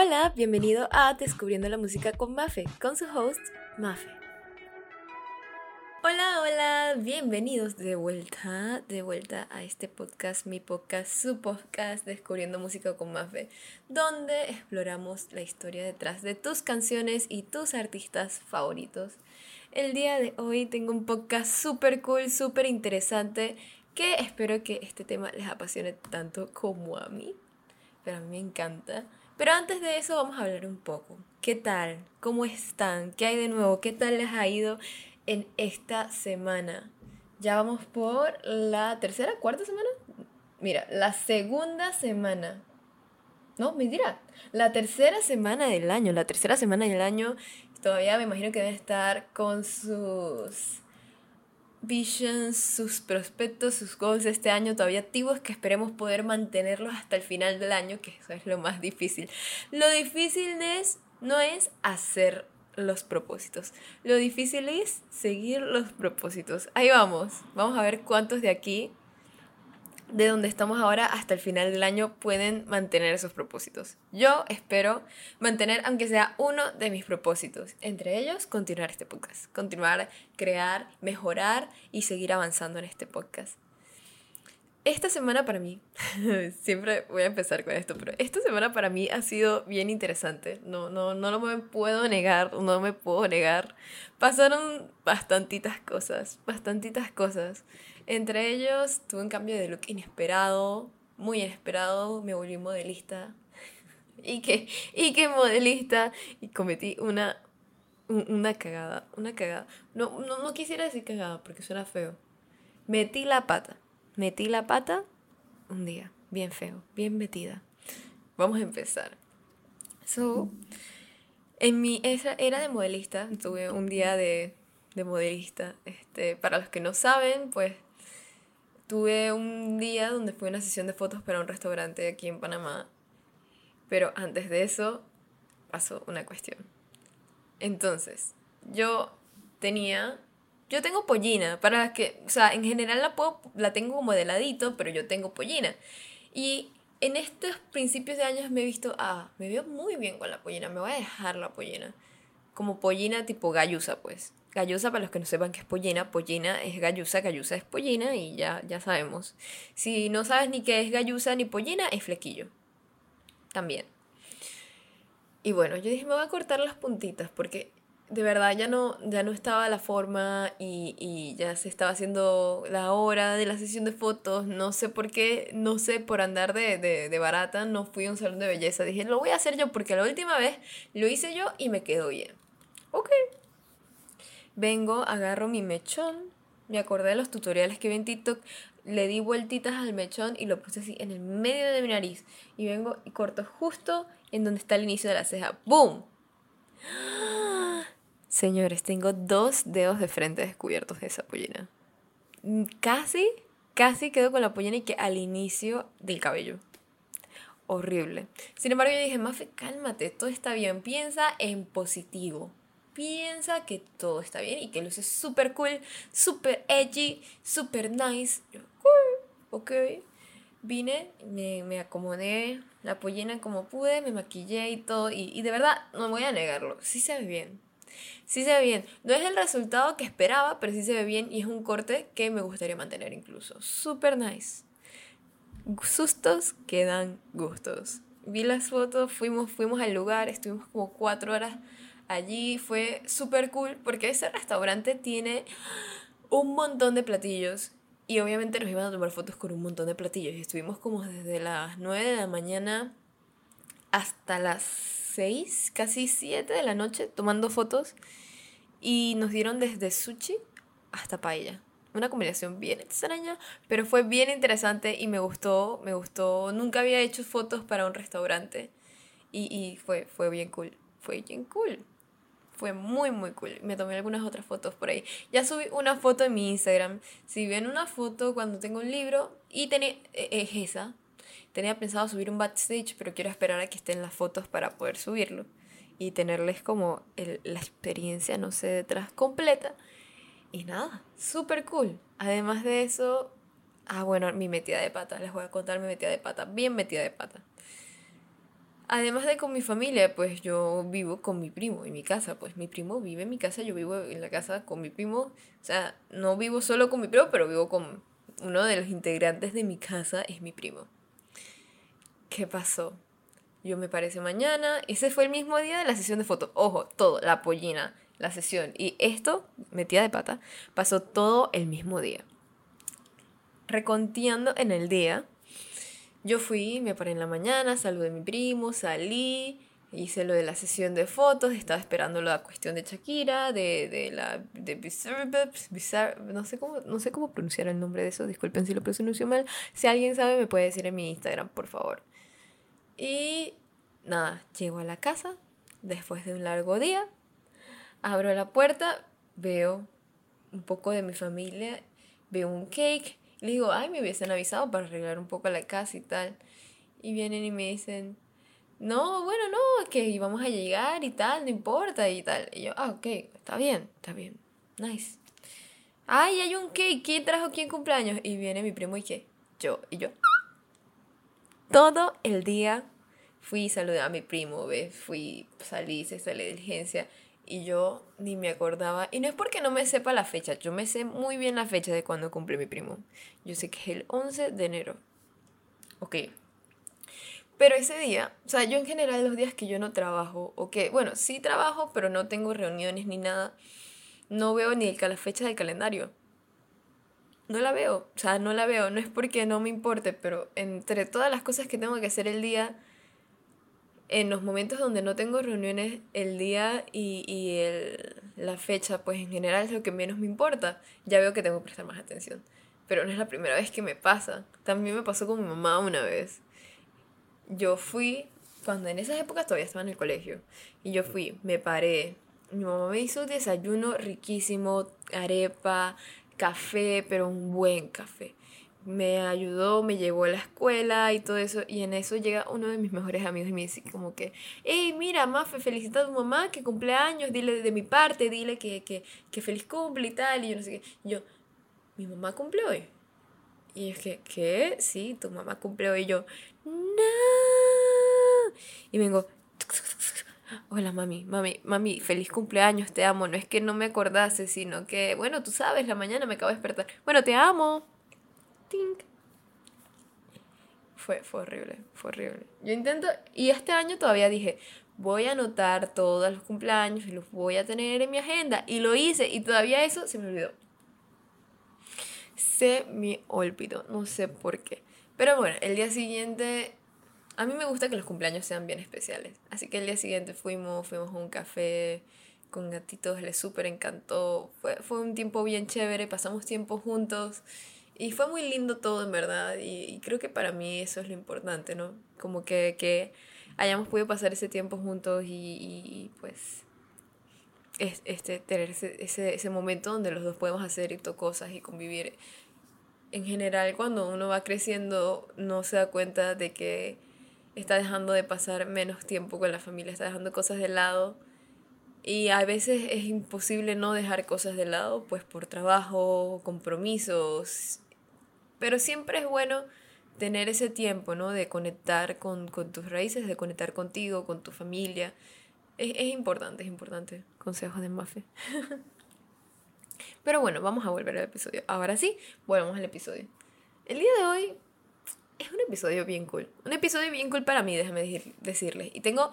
Hola, bienvenido a Descubriendo la Música con Mafe, con su host, Mafe. Hola, hola, bienvenidos de vuelta, de vuelta a este podcast, mi podcast, su podcast, Descubriendo Música con Mafe, donde exploramos la historia detrás de tus canciones y tus artistas favoritos. El día de hoy tengo un podcast súper cool, súper interesante, que espero que este tema les apasione tanto como a mí, pero a mí me encanta. Pero antes de eso vamos a hablar un poco. ¿Qué tal? ¿Cómo están? ¿Qué hay de nuevo? ¿Qué tal les ha ido en esta semana? Ya vamos por la tercera, cuarta semana. Mira, la segunda semana. No, mentira. La tercera semana del año. La tercera semana del año. Todavía me imagino que debe estar con sus visions, sus prospectos, sus goals de este año todavía activos que esperemos poder mantenerlos hasta el final del año, que eso es lo más difícil. Lo difícil es, no es hacer los propósitos, lo difícil es seguir los propósitos. Ahí vamos, vamos a ver cuántos de aquí de donde estamos ahora hasta el final del año pueden mantener esos propósitos. Yo espero mantener, aunque sea uno de mis propósitos, entre ellos continuar este podcast, continuar, crear, mejorar y seguir avanzando en este podcast. Esta semana para mí, siempre voy a empezar con esto, pero esta semana para mí ha sido bien interesante. No, no, no lo me puedo negar, no me puedo negar. Pasaron bastantitas cosas, bastantitas cosas. Entre ellos tuve un cambio de look inesperado, muy inesperado, me volví modelista. y que, y que modelista, y cometí una, una cagada, una cagada. No, no, no quisiera decir cagada porque suena feo. Metí la pata, metí la pata un día, bien feo, bien metida. Vamos a empezar. So, en mi era de modelista, tuve un día de, de modelista. Este, para los que no saben, pues Tuve un día donde fue una sesión de fotos para un restaurante aquí en Panamá, pero antes de eso pasó una cuestión. Entonces, yo tenía, yo tengo pollina, para que, o sea, en general la, puedo, la tengo como de ladito, pero yo tengo pollina. Y en estos principios de años me he visto, ah, me veo muy bien con la pollina, me voy a dejar la pollina. Como pollina tipo gallusa, pues. Gallusa, para los que no sepan qué es pollina, pollina es gallusa, gallusa es pollina y ya, ya sabemos. Si no sabes ni qué es gallusa ni pollina, es flequillo. También. Y bueno, yo dije, me voy a cortar las puntitas porque de verdad ya no, ya no estaba la forma y, y, ya se estaba haciendo la hora de la sesión de fotos. No sé por qué, no sé, por andar de, de, de barata, no fui a un salón de belleza. Dije, lo voy a hacer yo porque la última vez lo hice yo y me quedó bien. Ok, vengo, agarro mi mechón, me acordé de los tutoriales que vi en TikTok, le di vueltitas al mechón y lo puse así en el medio de mi nariz. Y vengo y corto justo en donde está el inicio de la ceja. ¡Boom! Señores, tengo dos dedos de frente descubiertos de esa pollina. Casi, casi quedo con la pollina y que al inicio del cabello. Horrible. Sin embargo, yo dije, Mafe, cálmate, todo está bien. Piensa en positivo piensa que todo está bien y que luce súper cool, súper edgy, súper nice. Yo, ok. Vine, me, me, acomodé la pollina como pude, me maquillé y todo. Y, y de verdad, no voy a negarlo, sí se ve bien. Sí se ve bien. No es el resultado que esperaba, pero sí se ve bien y es un corte que me gustaría mantener incluso. Súper nice. Sustos que dan gustos. Vi las fotos, fuimos, fuimos al lugar, estuvimos como cuatro horas allí fue súper cool porque ese restaurante tiene un montón de platillos y obviamente nos iban a tomar fotos con un montón de platillos y estuvimos como desde las 9 de la mañana hasta las 6, casi 7 de la noche tomando fotos y nos dieron desde sushi hasta paella. Una combinación bien extraña, pero fue bien interesante y me gustó, me gustó. Nunca había hecho fotos para un restaurante y, y fue, fue bien cool, fue bien cool. Fue muy, muy cool. Me tomé algunas otras fotos por ahí. Ya subí una foto en mi Instagram. Si ven una foto cuando tengo un libro, y tenía, e, es esa. Tenía pensado subir un backstage, pero quiero esperar a que estén las fotos para poder subirlo. Y tenerles como la experiencia, no sé, detrás completa. Y nada, súper cool. Además de eso, ah, bueno, mi metida de pata. Les voy a contar mi metida de pata. Bien metida de pata. Además de con mi familia, pues yo vivo con mi primo en mi casa. Pues mi primo vive en mi casa, yo vivo en la casa con mi primo. O sea, no vivo solo con mi primo, pero vivo con uno de los integrantes de mi casa, es mi primo. ¿Qué pasó? Yo me parece mañana. Ese fue el mismo día de la sesión de fotos. Ojo, todo, la pollina, la sesión. Y esto, metida de pata, pasó todo el mismo día. Recontiendo en el día, yo fui, me paré en la mañana, saludé a mi primo, salí, hice lo de la sesión de fotos, estaba esperando la cuestión de Shakira, de, de la... de Bizarre, no, sé cómo, no sé cómo pronunciar el nombre de eso, disculpen si lo pronuncio mal. Si alguien sabe me puede decir en mi Instagram, por favor. Y nada, llego a la casa después de un largo día, abro la puerta, veo un poco de mi familia, veo un cake, y le digo, ay, me hubiesen avisado para arreglar un poco la casa y tal. Y vienen y me dicen, no, bueno, no, que íbamos a llegar y tal, no importa y tal. Y yo, ah, ok, está bien, está bien, nice. Ay, hay un cake, ¿quién trajo quién cumpleaños? Y viene mi primo y que, yo, y yo, todo el día fui y saludé a mi primo, ¿ves? Fui, salí, se la diligencia y yo ni me acordaba. Y no es porque no me sepa la fecha, yo me sé muy bien la fecha de cuando cumple mi primo. Yo sé que es el 11 de enero. Ok. Pero ese día, o sea, yo en general los días que yo no trabajo, o que, bueno, sí trabajo, pero no tengo reuniones ni nada, no veo ni el, la fecha del calendario no la veo, o sea, no la veo, no es porque no me importe, pero entre todas las cosas que tengo que hacer el día, en los momentos donde no tengo reuniones, el día y, y el, la fecha, pues en general es lo que menos me importa. Ya veo que tengo que prestar más atención. Pero no es la primera vez que me pasa. También me pasó con mi mamá una vez. Yo fui, cuando en esas épocas todavía estaba en el colegio, y yo fui, me paré. Mi mamá me hizo un desayuno riquísimo, arepa, café, pero un buen café. Me ayudó, me llevó a la escuela y todo eso. Y en eso llega uno de mis mejores amigos y me dice como que, hey, mira, Mafe, felicita a tu mamá que cumpleaños, dile de mi parte, dile que, que, que feliz cumple y tal. Y yo no sé qué. yo, mi mamá cumple hoy. Y es que, ¿qué? Sí, tu mamá cumple hoy. Y yo, no. Y vengo, Hola mami, mami, mami, feliz cumpleaños, te amo. No es que no me acordase, sino que, bueno, tú sabes, la mañana me acabo de despertar. Bueno, te amo. Tink. Fue, fue horrible, fue horrible. Yo intento, y este año todavía dije, voy a anotar todos los cumpleaños y los voy a tener en mi agenda. Y lo hice, y todavía eso se me olvidó. Se me olvidó, no sé por qué. Pero bueno, el día siguiente a mí me gusta que los cumpleaños sean bien especiales. Así que el día siguiente fuimos, fuimos a un café con gatitos, les súper encantó. Fue, fue un tiempo bien chévere, pasamos tiempo juntos y fue muy lindo todo en verdad. Y, creo que para mí eso es lo importante, ¿no? Como que, que hayamos podido pasar ese tiempo juntos y, y pues este, tener ese, ese, ese momento donde los dos podemos hacer cosas y convivir. En general, cuando uno va creciendo, no se da cuenta de que está dejando de pasar menos tiempo con la familia, está dejando cosas de lado. Y a veces es imposible no dejar cosas de lado, pues por trabajo, compromisos. Pero siempre es bueno tener ese tiempo, ¿no? De conectar con, tus raíces, de conectar contigo, con tu familia. Es, es importante, es importante. Consejos de Mafe. Pero bueno, vamos a volver al episodio. Ahora sí, volvemos al episodio. El día de hoy es un episodio bien cool. Un episodio bien cool para mí, déjame decirles. Y tengo,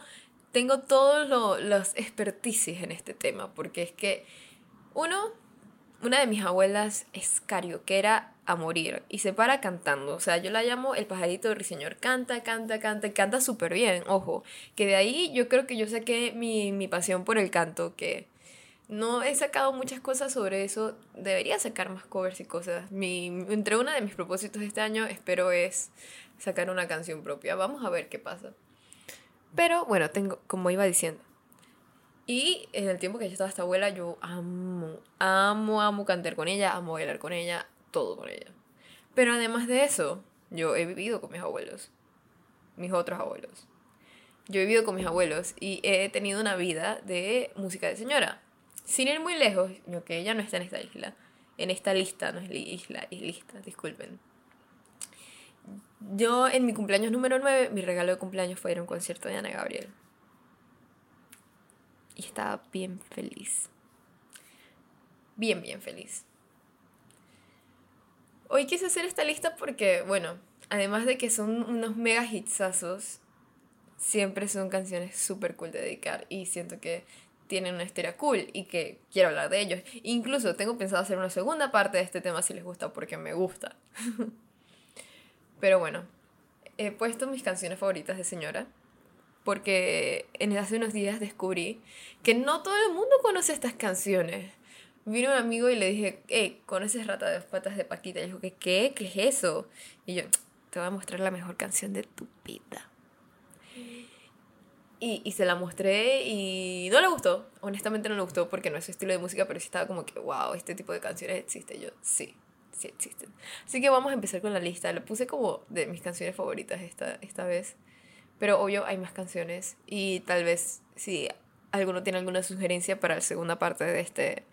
tengo todos los expertices en este tema, porque es que, uno, una de mis abuelas es carioquera a morir y se para cantando. O sea, yo la llamo el pajarito del señor. Canta, canta, canta, canta súper bien, ojo. Que de ahí yo creo que yo saqué mi, mi pasión por el canto, que no he sacado muchas cosas sobre eso. Debería sacar más covers y cosas. Mi, entre una de mis propósitos este año espero es sacar una canción propia. Vamos a ver qué pasa. Pero bueno, tengo, como iba diciendo. Y en el tiempo que yo estaba esta abuela, yo amo, amo, amo cantar con ella, amo bailar con ella, todo con ella. Pero además de eso, yo he vivido con mis abuelos, mis otros abuelos. Yo he vivido con mis abuelos y he tenido una vida de música de señora. Sin ir muy lejos, que ella no está en esta isla, en esta lista, no es isla, es lista, disculpen. yo en mi cumpleaños número 9, mi regalo de cumpleaños fue ir a un concierto de Ana Gabriel. Y estaba bien feliz. Bien, bien feliz. Hoy quise hacer esta lista porque, bueno, además de que son unos mega hitsazos, siempre son canciones súper cool de dedicar y siento que tienen una historia cool y que quiero hablar de ellos. Incluso tengo pensado hacer una segunda parte de este tema si les gusta porque me gusta. Pero bueno, he puesto mis canciones favoritas de señora porque en hace unos días descubrí que no todo el mundo conoce estas canciones. Vino un amigo y le dije, hey, ¿conoces Rata de dos patas de Paquita? Y dijo, ¿qué? ¿Qué? ¿Qué es eso? Y yo, te voy a mostrar la mejor canción de tu vida. Y, y, se la mostré y no le gustó. Honestamente no le gustó porque no es su estilo de música, pero sí estaba como que, wow, este tipo de canciones existe. yo, sí, sí existen. Así que vamos a empezar con la lista. Lo puse como de mis canciones favoritas esta, esta vez. Pero obvio hay más canciones y tal vez si alguno tiene alguna sugerencia para la segunda parte de este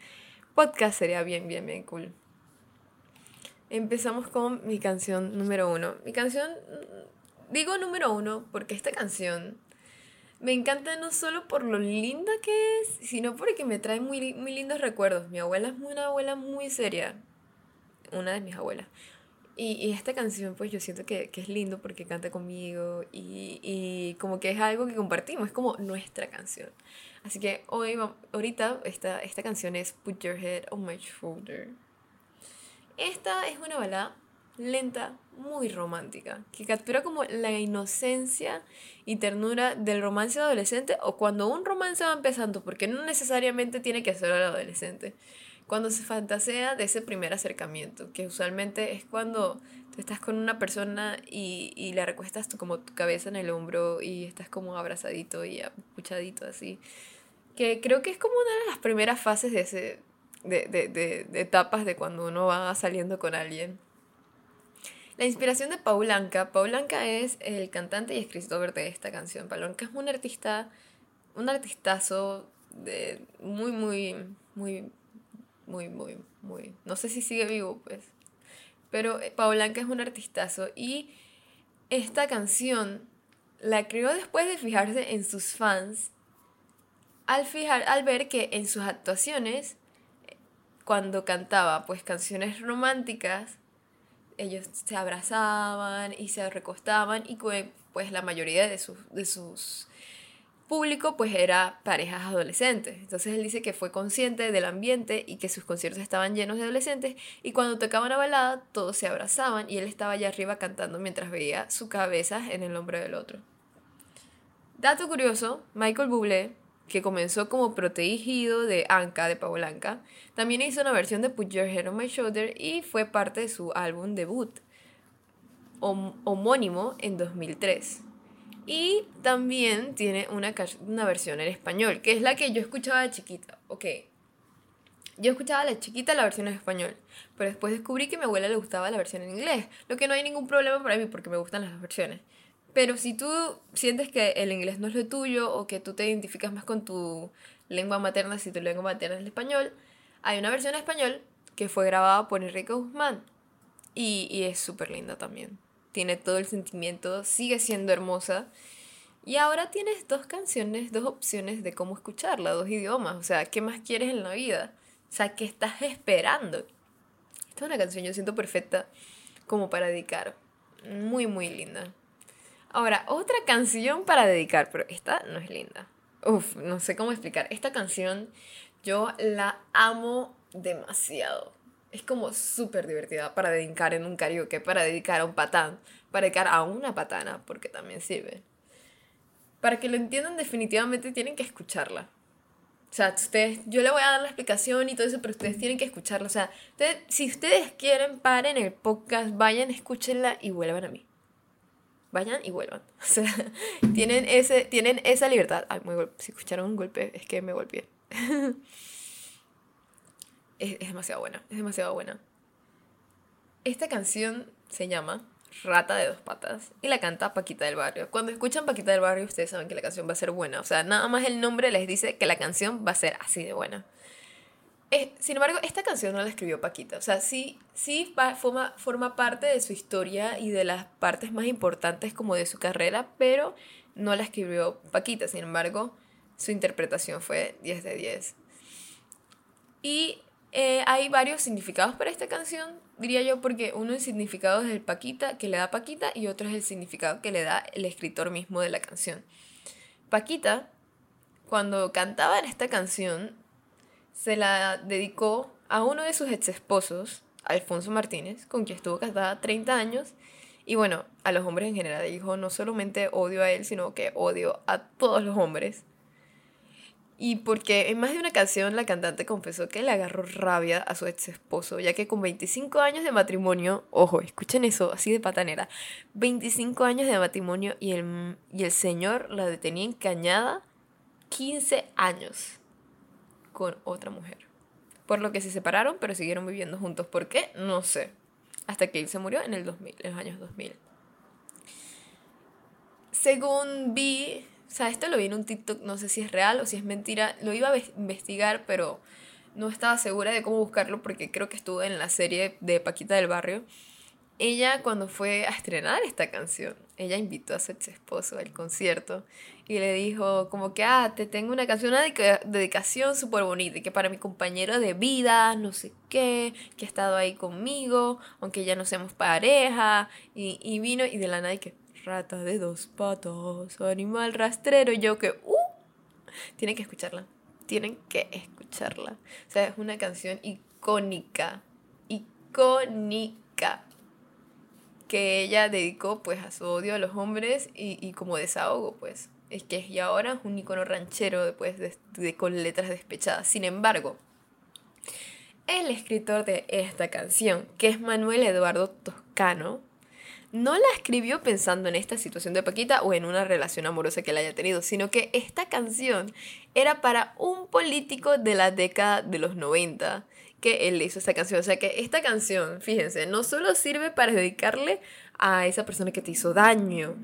podcast sería bien, bien, bien cool. Empezamos con mi canción número uno. Mi canción, digo número uno porque esta canción me encanta no solo por lo linda que es, sino porque me trae muy, muy lindos recuerdos. Mi abuela es una abuela muy seria, una de mis abuelas. Y, y esta canción, pues yo siento que, que, es lindo porque canta conmigo y, y, como que es algo que compartimos, es como nuestra canción. Así que hoy, ahorita, esta, esta canción es Put Your Head on My Shoulder. Esta es una balada lenta, muy romántica, que captura como la inocencia y ternura del romance adolescente o cuando un romance va empezando, porque no necesariamente tiene que ser el adolescente, cuando se fantasea de ese primer acercamiento, que usualmente es cuando tú estás con una persona y, y le recuestas tu, como tu cabeza en el hombro y estás como abrazadito y apuchadito así, que creo que es como una de las primeras fases de ese... De, de, de etapas de cuando uno va saliendo con alguien. La inspiración de Paul Anka. Paul Anka es el cantante y escritor de esta canción. Paul Anka es un artista, un artistazo muy, muy, muy, muy, muy, muy. No sé si sigue vivo, pues. Pero Paul Anka es un artistazo y esta canción la creó después de fijarse en sus fans. Al, fijar, al ver que en sus actuaciones, cuando cantaba pues canciones románticas, ellos se abrazaban y se recostaban y pues la mayoría de sus, de sus público pues era parejas adolescentes. Entonces él dice que fue consciente del ambiente y que sus conciertos estaban llenos de adolescentes y cuando tocaban una balada todos se abrazaban y él estaba allá arriba cantando mientras veía su cabeza en el hombro del otro. Dato curioso, Michael Bublé que comenzó como protegido de Anka, de Anka, también hizo una versión de Put Your Head on My Shoulder y fue parte de su álbum debut, homónimo en 2003. Y también tiene una, una versión en español, que es la que yo escuchaba de chiquita. Ok, yo escuchaba la chiquita la versión en español, pero después descubrí que a mi abuela le gustaba la versión en inglés, lo que no hay ningún problema para mí porque me gustan las dos versiones. Pero si tú sientes que el inglés no es lo tuyo o que tú te identificas más con tu lengua materna, si tu lengua materna es el español, hay una versión en español que fue grabada por Enrique Guzmán y, y es súper linda también. Tiene todo el sentimiento, sigue siendo hermosa. Y ahora tienes dos canciones, dos opciones de cómo escucharla, dos idiomas. O sea, ¿qué más quieres en la vida? O sea, ¿qué estás esperando? Esta es una canción, yo siento perfecta como para dedicar. Muy, muy linda. Ahora, otra canción para dedicar, pero esta no es linda. Uf, no sé cómo explicar. Esta canción yo la amo demasiado. Es como súper divertida para dedicar en un karaoke, para dedicar a un patán, para dedicar a una patana, porque también sirve. Para que lo entiendan definitivamente tienen que escucharla. O sea, ustedes, yo le voy a dar la explicación y todo eso, pero ustedes tienen que escucharla. O sea, si ustedes quieren, paren el podcast, vayan, escúchenla y vuelvan a mí vayan y vuelvan. O sea, tienen, ese, tienen esa libertad. Ay, muy si escucharon un golpe, es que me golpeé. es, es demasiado buena, es demasiado buena. Esta canción se llama Rata de dos patas y la canta Paquita del Barrio. Cuando escuchan Paquita del Barrio, ustedes saben que la canción va a ser buena. O sea, nada más el nombre les dice que la canción va a ser así de buena. Eh, sin embargo, esta canción no la escribió Paquita. O sea, sí, sí forma, forma parte de su historia y de las partes más importantes como de su carrera, pero no la escribió Paquita. Sin embargo, su interpretación fue 10 de 10. Y eh, hay varios significados para esta canción, diría yo, porque uno es el significado del Paquita, que le da Paquita, y otro es el significado que le da el escritor mismo de la canción. Paquita, cuando cantaba en esta canción, se la dedicó a uno de sus ex esposos, Alfonso Martínez, con quien estuvo casada 30 años. Y bueno, a los hombres en general dijo, no solamente odio a él, sino que odio a todos los hombres. Y porque en más de una canción la cantante confesó que le agarró rabia a su ex esposo, ya que con 25 años de matrimonio, ojo, escuchen eso, así de patanera, 25 años de matrimonio y el, y el señor la detenía encañada 15 años con otra mujer. Por lo que se separaron, pero siguieron viviendo juntos. ¿Por qué? No sé. Hasta que él se murió en el 2000, en los años 2000. Según vi, o sea, esto lo vi en un TikTok, no sé si es real o si es mentira. Lo iba a investigar, pero no estaba segura de cómo buscarlo porque creo que estuvo en la serie de Paquita del Barrio ella cuando fue a estrenar esta canción, ella invitó a su ex esposo al concierto y le dijo como que, ah, te tengo una canción, una dedicación súper bonita, y que para mi compañero de vida, no sé qué, que ha estado ahí conmigo, aunque ya no seamos pareja, y, y vino y de la nada y que, rata de dos patos, animal rastrero, y yo que, uh, tienen que escucharla, tienen que escucharla. O sea, es una canción icónica, icónica que ella dedicó pues a su odio a los hombres y, como desahogo pues es que y ahora es un icono ranchero después de, con letras despechadas sin embargo el escritor de esta canción que es Manuel Eduardo Toscano no la escribió pensando en esta situación de Paquita o en una relación amorosa que él haya tenido, sino que esta canción era para un político de la década de los 90 que él hizo esta canción. O sea que esta canción, fíjense, no solo sirve para dedicarle a esa persona que te hizo daño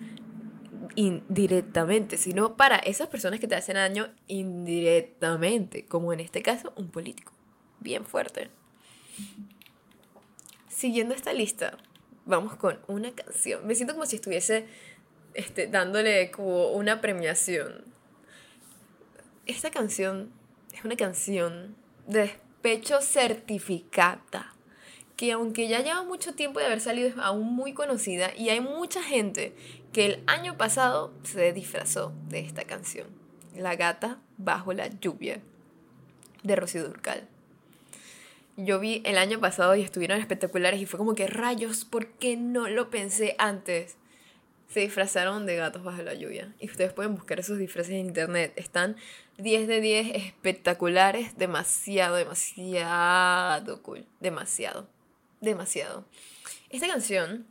indirectamente, sino para esas personas que te hacen daño indirectamente, como en este caso un político. Bien fuerte. Siguiendo esta lista, vamos con una canción. Me siento como si estuviese este, dándole como una premiación. Esta canción es una canción de pecho certificada, que aunque ya lleva mucho tiempo de haber salido es aún muy conocida y hay mucha gente que el año pasado se disfrazó de esta canción, La gata bajo la lluvia, de Rocío Durcal. Yo vi el año pasado y estuvieron espectaculares y fue como que rayos, ¿por qué no lo pensé antes? se disfrazaron de gatos bajo la lluvia. Y ustedes pueden buscar esos disfraces en internet. Están 10 de 10 espectaculares. Demasiado, demasiado cool. Demasiado. Demasiado. Esta canción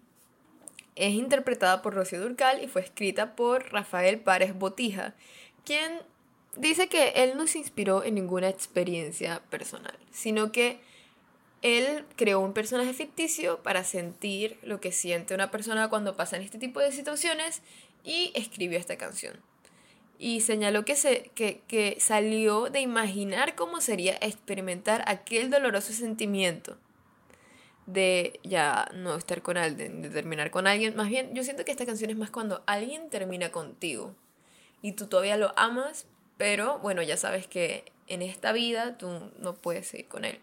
es interpretada por Rocío Durcal y fue escrita por Rafael Párez Botija, quien dice que él no se inspiró en ninguna experiencia personal, sino que él creó un personaje ficticio para sentir lo que siente una persona cuando pasa en este tipo de situaciones y escribió esta canción. Y señaló que, se, que, que salió de imaginar cómo sería experimentar aquel doloroso sentimiento de ya no estar con alguien, de terminar con alguien. Más bien, yo siento que esta canción es más cuando alguien termina contigo y tú todavía lo amas, pero bueno, ya sabes que en esta vida tú no puedes seguir con él.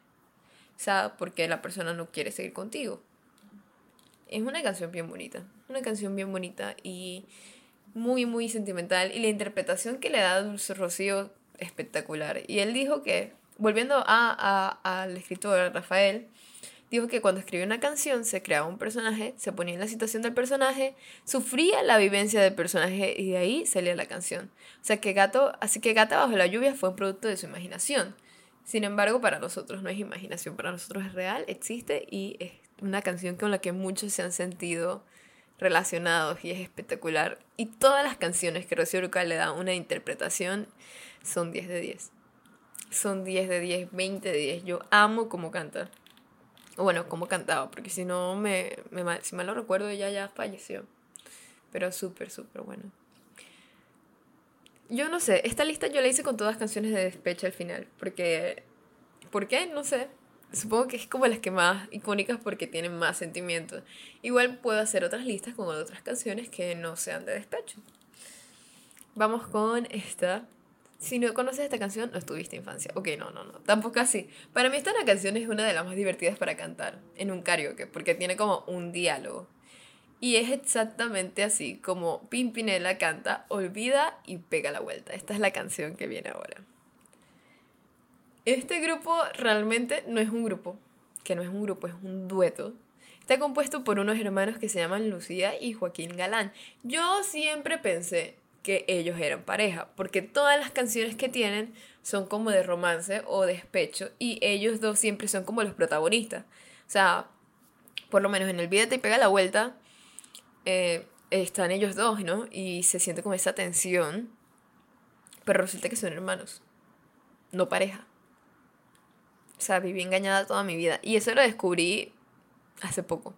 O sea, porque la persona no quiere seguir contigo. Es una canción bien bonita. Una canción bien bonita y muy, muy sentimental. Y la interpretación que le da Dulce Rocío, espectacular. Y él dijo que, volviendo a, al escritor Rafael, dijo que cuando escribía una canción se creaba un personaje, se ponía en la situación del personaje, sufría la vivencia del personaje y de ahí salía la canción. O sea que Gato, así que Gata bajo la lluvia fue un producto de su imaginación. Sin embargo, para nosotros no es imaginación, para nosotros es real, existe y es una canción con la que muchos se han sentido relacionados y es espectacular. Y todas las canciones que Rocío Urcal le da una interpretación son 10 de 10. Son 10 de 10, 20 de 10. Yo amo cómo canta. Bueno, cómo cantaba, porque si no me, me si mal lo recuerdo, ella ya falleció. Pero súper, súper bueno. Yo no sé, esta lista yo la hice con todas canciones de despecho al final, porque ¿Por qué? No sé. Supongo que es como las que más icónicas porque tienen más sentimientos. Igual puedo hacer otras listas con otras canciones que no sean de despecho. Vamos con esta. Si no conoces esta canción, no estuviste infancia. Ok, no, no, no. Tampoco así. Para mí esta canción es una de las más divertidas para cantar en un karaoke porque tiene como un diálogo. Y es exactamente así como Pimpinela canta Olvida y pega la vuelta. Esta es la canción que viene ahora. Este grupo realmente no es un grupo, que no es un grupo, es un dueto. Está compuesto por unos hermanos que se llaman Lucía y Joaquín Galán. Yo siempre pensé que ellos eran pareja, porque todas las canciones que tienen son como de romance o despecho y ellos dos siempre son como los protagonistas. O sea, por lo menos en el video te pega la vuelta, eh, están ellos dos, ¿no? Y se siente como esa tensión, pero resulta que son hermanos, no pareja. O sea, viví engañada toda mi vida. Y eso lo descubrí hace poco,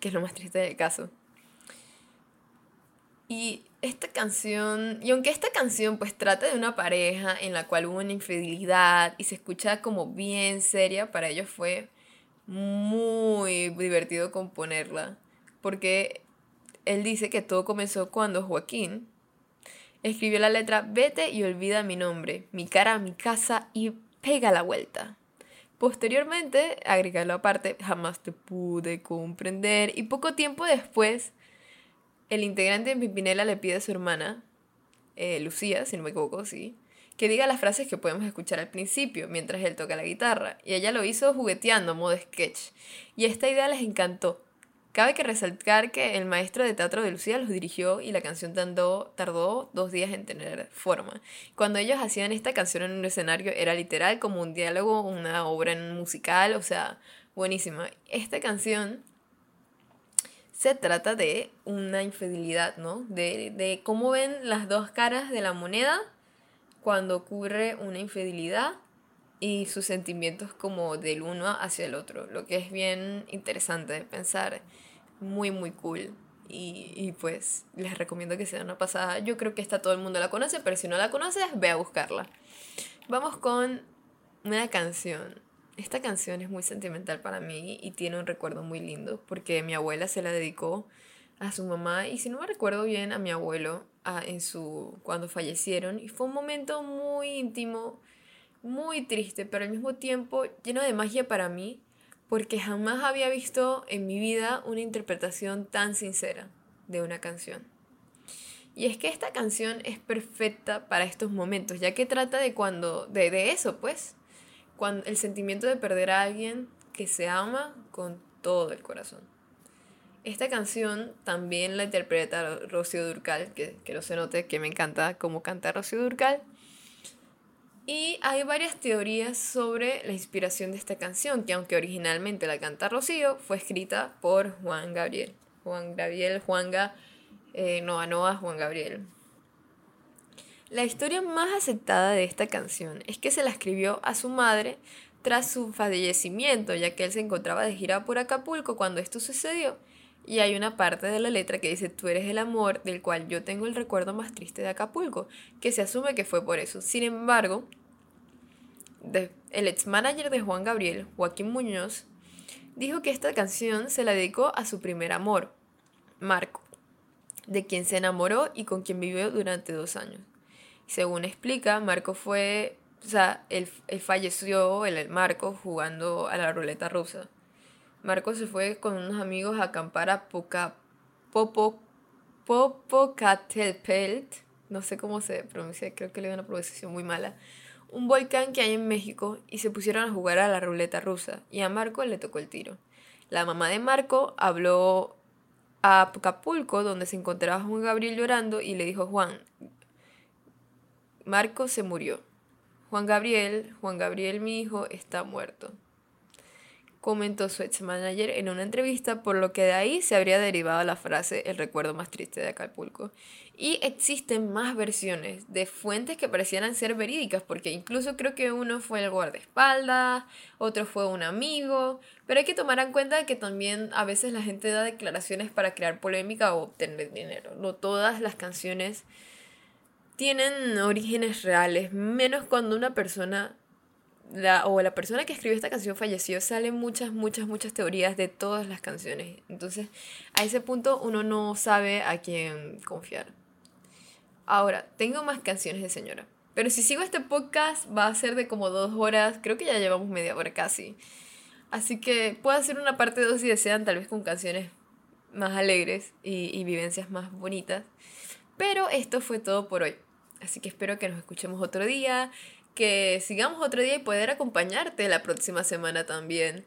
que es lo más triste del caso. Y esta canción, y aunque esta canción pues trata de una pareja en la cual hubo una infidelidad y se escucha como bien seria, para ellos fue muy divertido componerla, porque él dice que todo comenzó cuando Joaquín escribió la letra Vete y olvida mi nombre, mi cara, mi casa y pega la vuelta. Posteriormente, agregarlo aparte, jamás te pude comprender. Y poco tiempo después, el integrante de Pimpinela le pide a su hermana, eh, Lucía, si no me equivoco, sí, que diga las frases que podemos escuchar al principio, mientras él toca la guitarra. Y ella lo hizo jugueteando, modo sketch. Y esta idea les encantó. Cabe que resaltar que el maestro de teatro de Lucía los dirigió y la canción tardó, dos días en tener forma. Cuando ellos hacían esta canción en un escenario era literal como un diálogo, una obra musical, o sea, buenísima. Esta canción se trata de una infidelidad, ¿no? De, de cómo ven las dos caras de la moneda cuando ocurre una infidelidad y sus sentimientos como del uno hacia el otro, lo que es bien interesante de pensar, muy muy cool. Y, y, pues les recomiendo que sea una pasada. Yo creo que esta todo el mundo la conoce, pero si no la conoces, ve a buscarla. Vamos con una canción. Esta canción es muy sentimental para mí y tiene un recuerdo muy lindo porque mi abuela se la dedicó a su mamá y si no me recuerdo bien a mi abuelo a, en su cuando fallecieron y fue un momento muy íntimo muy triste, pero al mismo tiempo lleno de magia para mí, porque jamás había visto en mi vida una interpretación tan sincera de una canción. Y es que esta canción es perfecta para estos momentos, ya que trata de cuando, de, de eso, pues, cuando el sentimiento de perder a alguien que se ama con todo el corazón. Esta canción también la interpreta Rocío Durcal, que, que no se note que me encanta cómo canta Rocío Durcal. Y hay varias teorías sobre la inspiración de esta canción, que aunque originalmente la canta Rocío, fue escrita por Juan Gabriel. Juan Gabriel, Juanga, eh, Noa Noa, Juan Gabriel. La historia más aceptada de esta canción es que se la escribió a su madre tras su fallecimiento, ya que él se encontraba de gira por Acapulco cuando esto sucedió. Y hay una parte de la letra que dice, tú eres el amor del cual yo tengo el recuerdo más triste de Acapulco, que se asume que fue por eso. Sin embargo, el ex manager de Juan Gabriel, Joaquín Muñoz, dijo que esta canción se la dedicó a su primer amor, Marco, de quien se enamoró y con quien vivió durante dos años. Según explica, Marco fue, o sea, él, falleció, el Marco, jugando a la ruleta rusa. Marco se fue con unos amigos a acampar a Poca, Popo, Popocatépetl, no sé cómo se pronuncia, creo que le dio una pronunciación muy mala, un volcán que hay en México y se pusieron a jugar a la ruleta rusa y a Marco le tocó el tiro. La mamá de Marco habló a Acapulco donde se encontraba Juan Gabriel llorando y le dijo Juan, Marco se murió. Juan Gabriel, Juan Gabriel mi hijo está muerto comentó su ex manager en una entrevista, por lo que de ahí se habría derivado la frase el recuerdo más triste de Acapulco. Y existen más versiones de fuentes que parecieran ser verídicas, porque incluso creo que uno fue el guardaespaldas, otro fue un amigo, pero hay que tomar en cuenta que también a veces la gente da declaraciones para crear polémica o obtener dinero. No todas las canciones tienen orígenes reales, menos cuando una persona la, o la persona que escribió esta canción falleció, salen muchas, muchas, muchas teorías de todas las canciones. Entonces, a ese punto uno no sabe a quién confiar. Ahora, tengo más canciones de señora. Pero si sigo este podcast va a ser de como dos horas, creo que ya llevamos media hora casi. Así que puedo hacer una parte dos si desean, tal vez con canciones más alegres y, y vivencias más bonitas. Pero esto fue todo por hoy. Así que espero que nos escuchemos otro día, que sigamos otro día y poder acompañarte la próxima semana también.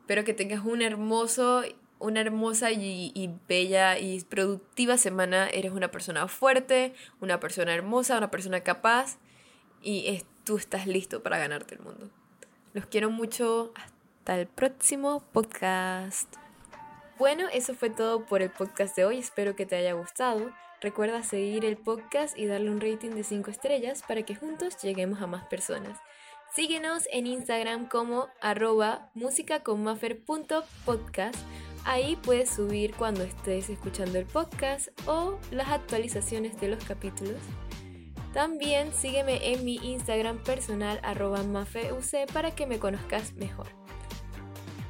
Espero que tengas un hermoso, una hermosa y, y, bella y productiva semana. Eres una persona fuerte, una persona hermosa, una persona capaz y es, tú estás listo para ganarte el mundo. Los quiero mucho. Hasta el próximo podcast. Bueno, eso fue todo por el podcast de hoy. Espero que te haya gustado. Recuerda seguir el podcast y darle un rating de 5 estrellas para que juntos lleguemos a más personas. Síguenos en Instagram como arroba musicaconmafer.podcast. Ahí puedes subir cuando estés escuchando el podcast o las actualizaciones de los capítulos. También sígueme en mi Instagram personal arroba mafeuc para que me conozcas mejor.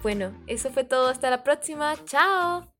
Bueno, eso fue todo. Hasta la próxima. ¡Chao!